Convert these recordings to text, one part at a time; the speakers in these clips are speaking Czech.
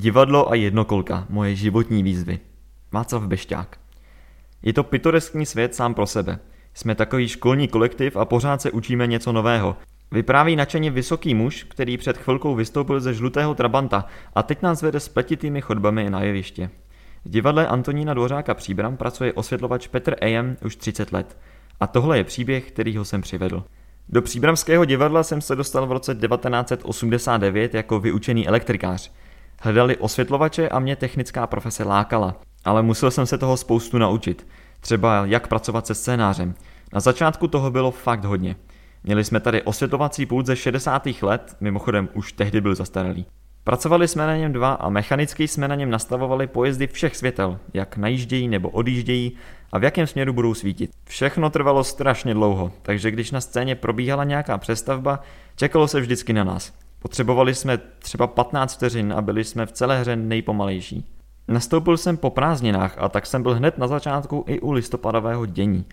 Divadlo a jednokolka, moje životní výzvy. Václav Bešťák. Je to pitoreskní svět sám pro sebe. Jsme takový školní kolektiv a pořád se učíme něco nového. Vypráví nadšeně vysoký muž, který před chvilkou vystoupil ze žlutého trabanta a teď nás vede spletitými chodbami na jeviště. V divadle Antonína Dvořáka Příbram pracuje osvětlovač Petr Ejem už 30 let. A tohle je příběh, který ho sem přivedl. Do příbramského divadla jsem se dostal v roce 1989 jako vyučený elektrikář. Hledali osvětlovače a mě technická profese lákala, ale musel jsem se toho spoustu naučit. Třeba jak pracovat se scénářem. Na začátku toho bylo fakt hodně. Měli jsme tady osvětlovací pult ze 60. let, mimochodem už tehdy byl zastaralý. Pracovali jsme na něm dva a mechanicky jsme na něm nastavovali pojezdy všech světel, jak najíždějí nebo odjíždějí a v jakém směru budou svítit. Všechno trvalo strašně dlouho, takže když na scéně probíhala nějaká přestavba, čekalo se vždycky na nás. Potřebovali jsme třeba 15 vteřin a byli jsme v celé hře nejpomalejší. Nastoupil jsem po prázdninách a tak jsem byl hned na začátku i u listopadového dění.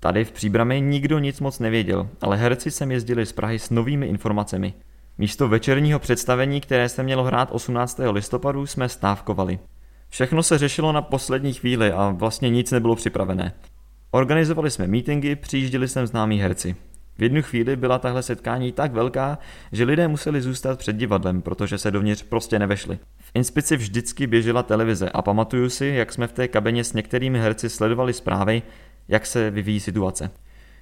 Tady v Příbrami nikdo nic moc nevěděl, ale herci sem jezdili z Prahy s novými informacemi. Místo večerního představení, které se mělo hrát 18. listopadu, jsme stávkovali. Všechno se řešilo na poslední chvíli a vlastně nic nebylo připravené. Organizovali jsme meetingy, přijížděli sem známí herci. V jednu chvíli byla tahle setkání tak velká, že lidé museli zůstat před divadlem, protože se dovnitř prostě nevešli. V Inspici vždycky běžela televize a pamatuju si, jak jsme v té kabině s některými herci sledovali zprávy, jak se vyvíjí situace.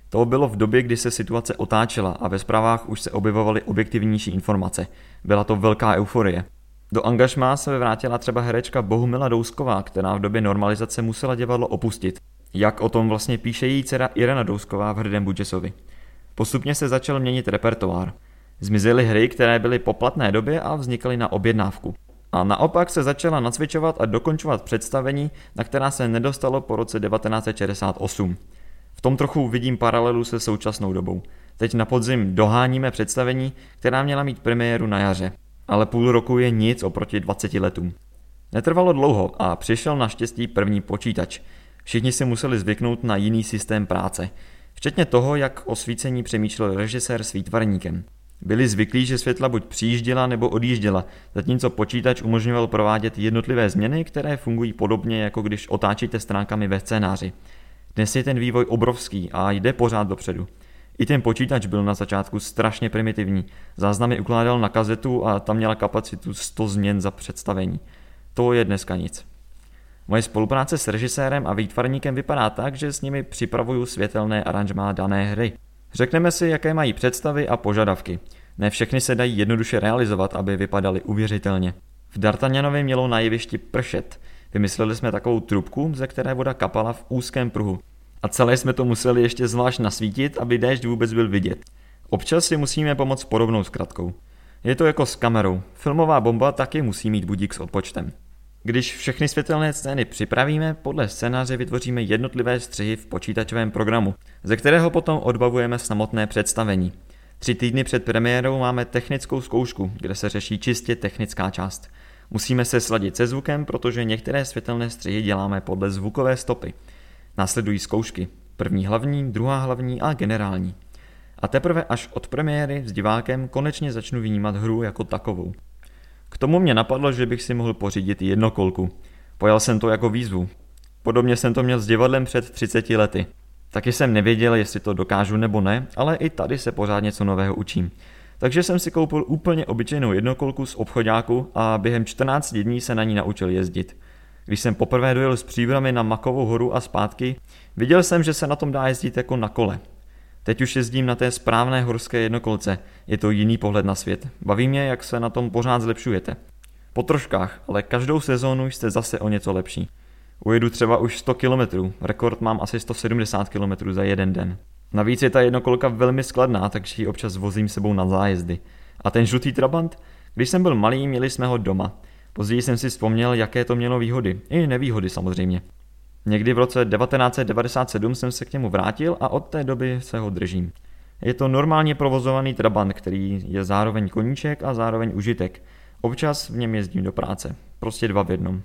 To bylo v době, kdy se situace otáčela a ve zprávách už se objevovaly objektivnější informace. Byla to velká euforie. Do angažmá se vrátila třeba herečka Bohumila Dousková, která v době normalizace musela divadlo opustit. Jak o tom vlastně píše její dcera Irena Dousková v Hrdém Budžesovi. Postupně se začal měnit repertoár. Zmizely hry, které byly po platné době a vznikaly na objednávku. A naopak se začala nacvičovat a dokončovat představení, na která se nedostalo po roce 1968. V tom trochu vidím paralelu se současnou dobou. Teď na podzim doháníme představení, která měla mít premiéru na jaře. Ale půl roku je nic oproti 20 letům. Netrvalo dlouho a přišel naštěstí první počítač. Všichni si museli zvyknout na jiný systém práce. Včetně toho, jak o svícení přemýšlel režisér s výtvarníkem. Byli zvyklí, že světla buď přijížděla nebo odjížděla, zatímco počítač umožňoval provádět jednotlivé změny, které fungují podobně, jako když otáčíte stránkami ve scénáři. Dnes je ten vývoj obrovský a jde pořád dopředu. I ten počítač byl na začátku strašně primitivní. Záznamy ukládal na kazetu a tam měla kapacitu 100 změn za představení. To je dneska nic. Moje spolupráce s režisérem a výtvarníkem vypadá tak, že s nimi připravuju světelné aranžmá dané hry. Řekneme si, jaké mají představy a požadavky. Ne všechny se dají jednoduše realizovat, aby vypadaly uvěřitelně. V D'Artagnanovi mělo na jevišti pršet. Vymysleli jsme takovou trubku, ze které voda kapala v úzkém pruhu. A celé jsme to museli ještě zvlášť nasvítit, aby déšť vůbec byl vidět. Občas si musíme pomoct podobnou zkratkou. Je to jako s kamerou. Filmová bomba taky musí mít budík s odpočtem. Když všechny světelné scény připravíme, podle scénáře vytvoříme jednotlivé střihy v počítačovém programu, ze kterého potom odbavujeme samotné představení. Tři týdny před premiérou máme technickou zkoušku, kde se řeší čistě technická část. Musíme se sladit se zvukem, protože některé světelné střihy děláme podle zvukové stopy. Následují zkoušky. První hlavní, druhá hlavní a generální. A teprve až od premiéry s divákem konečně začnu vnímat hru jako takovou. K tomu mě napadlo, že bych si mohl pořídit jednokolku. Pojal jsem to jako výzvu. Podobně jsem to měl s divadlem před 30 lety. Taky jsem nevěděl, jestli to dokážu nebo ne, ale i tady se pořád něco nového učím. Takže jsem si koupil úplně obyčejnou jednokolku z obchodáku a během 14 dní se na ní naučil jezdit. Když jsem poprvé dojel s příbrami na Makovou horu a zpátky, viděl jsem, že se na tom dá jezdit jako na kole. Teď už jezdím na té správné horské jednokolce. Je to jiný pohled na svět. Baví mě, jak se na tom pořád zlepšujete. Po troškách, ale každou sezónu jste zase o něco lepší. Ujedu třeba už 100 km, rekord mám asi 170 km za jeden den. Navíc je ta jednokolka velmi skladná, takže ji občas vozím sebou na zájezdy. A ten žlutý trabant? Když jsem byl malý, měli jsme ho doma. Později jsem si vzpomněl, jaké to mělo výhody. I nevýhody samozřejmě. Někdy v roce 1997 jsem se k němu vrátil a od té doby se ho držím. Je to normálně provozovaný trabant, který je zároveň koníček a zároveň užitek. Občas v něm jezdím do práce. Prostě dva v jednom.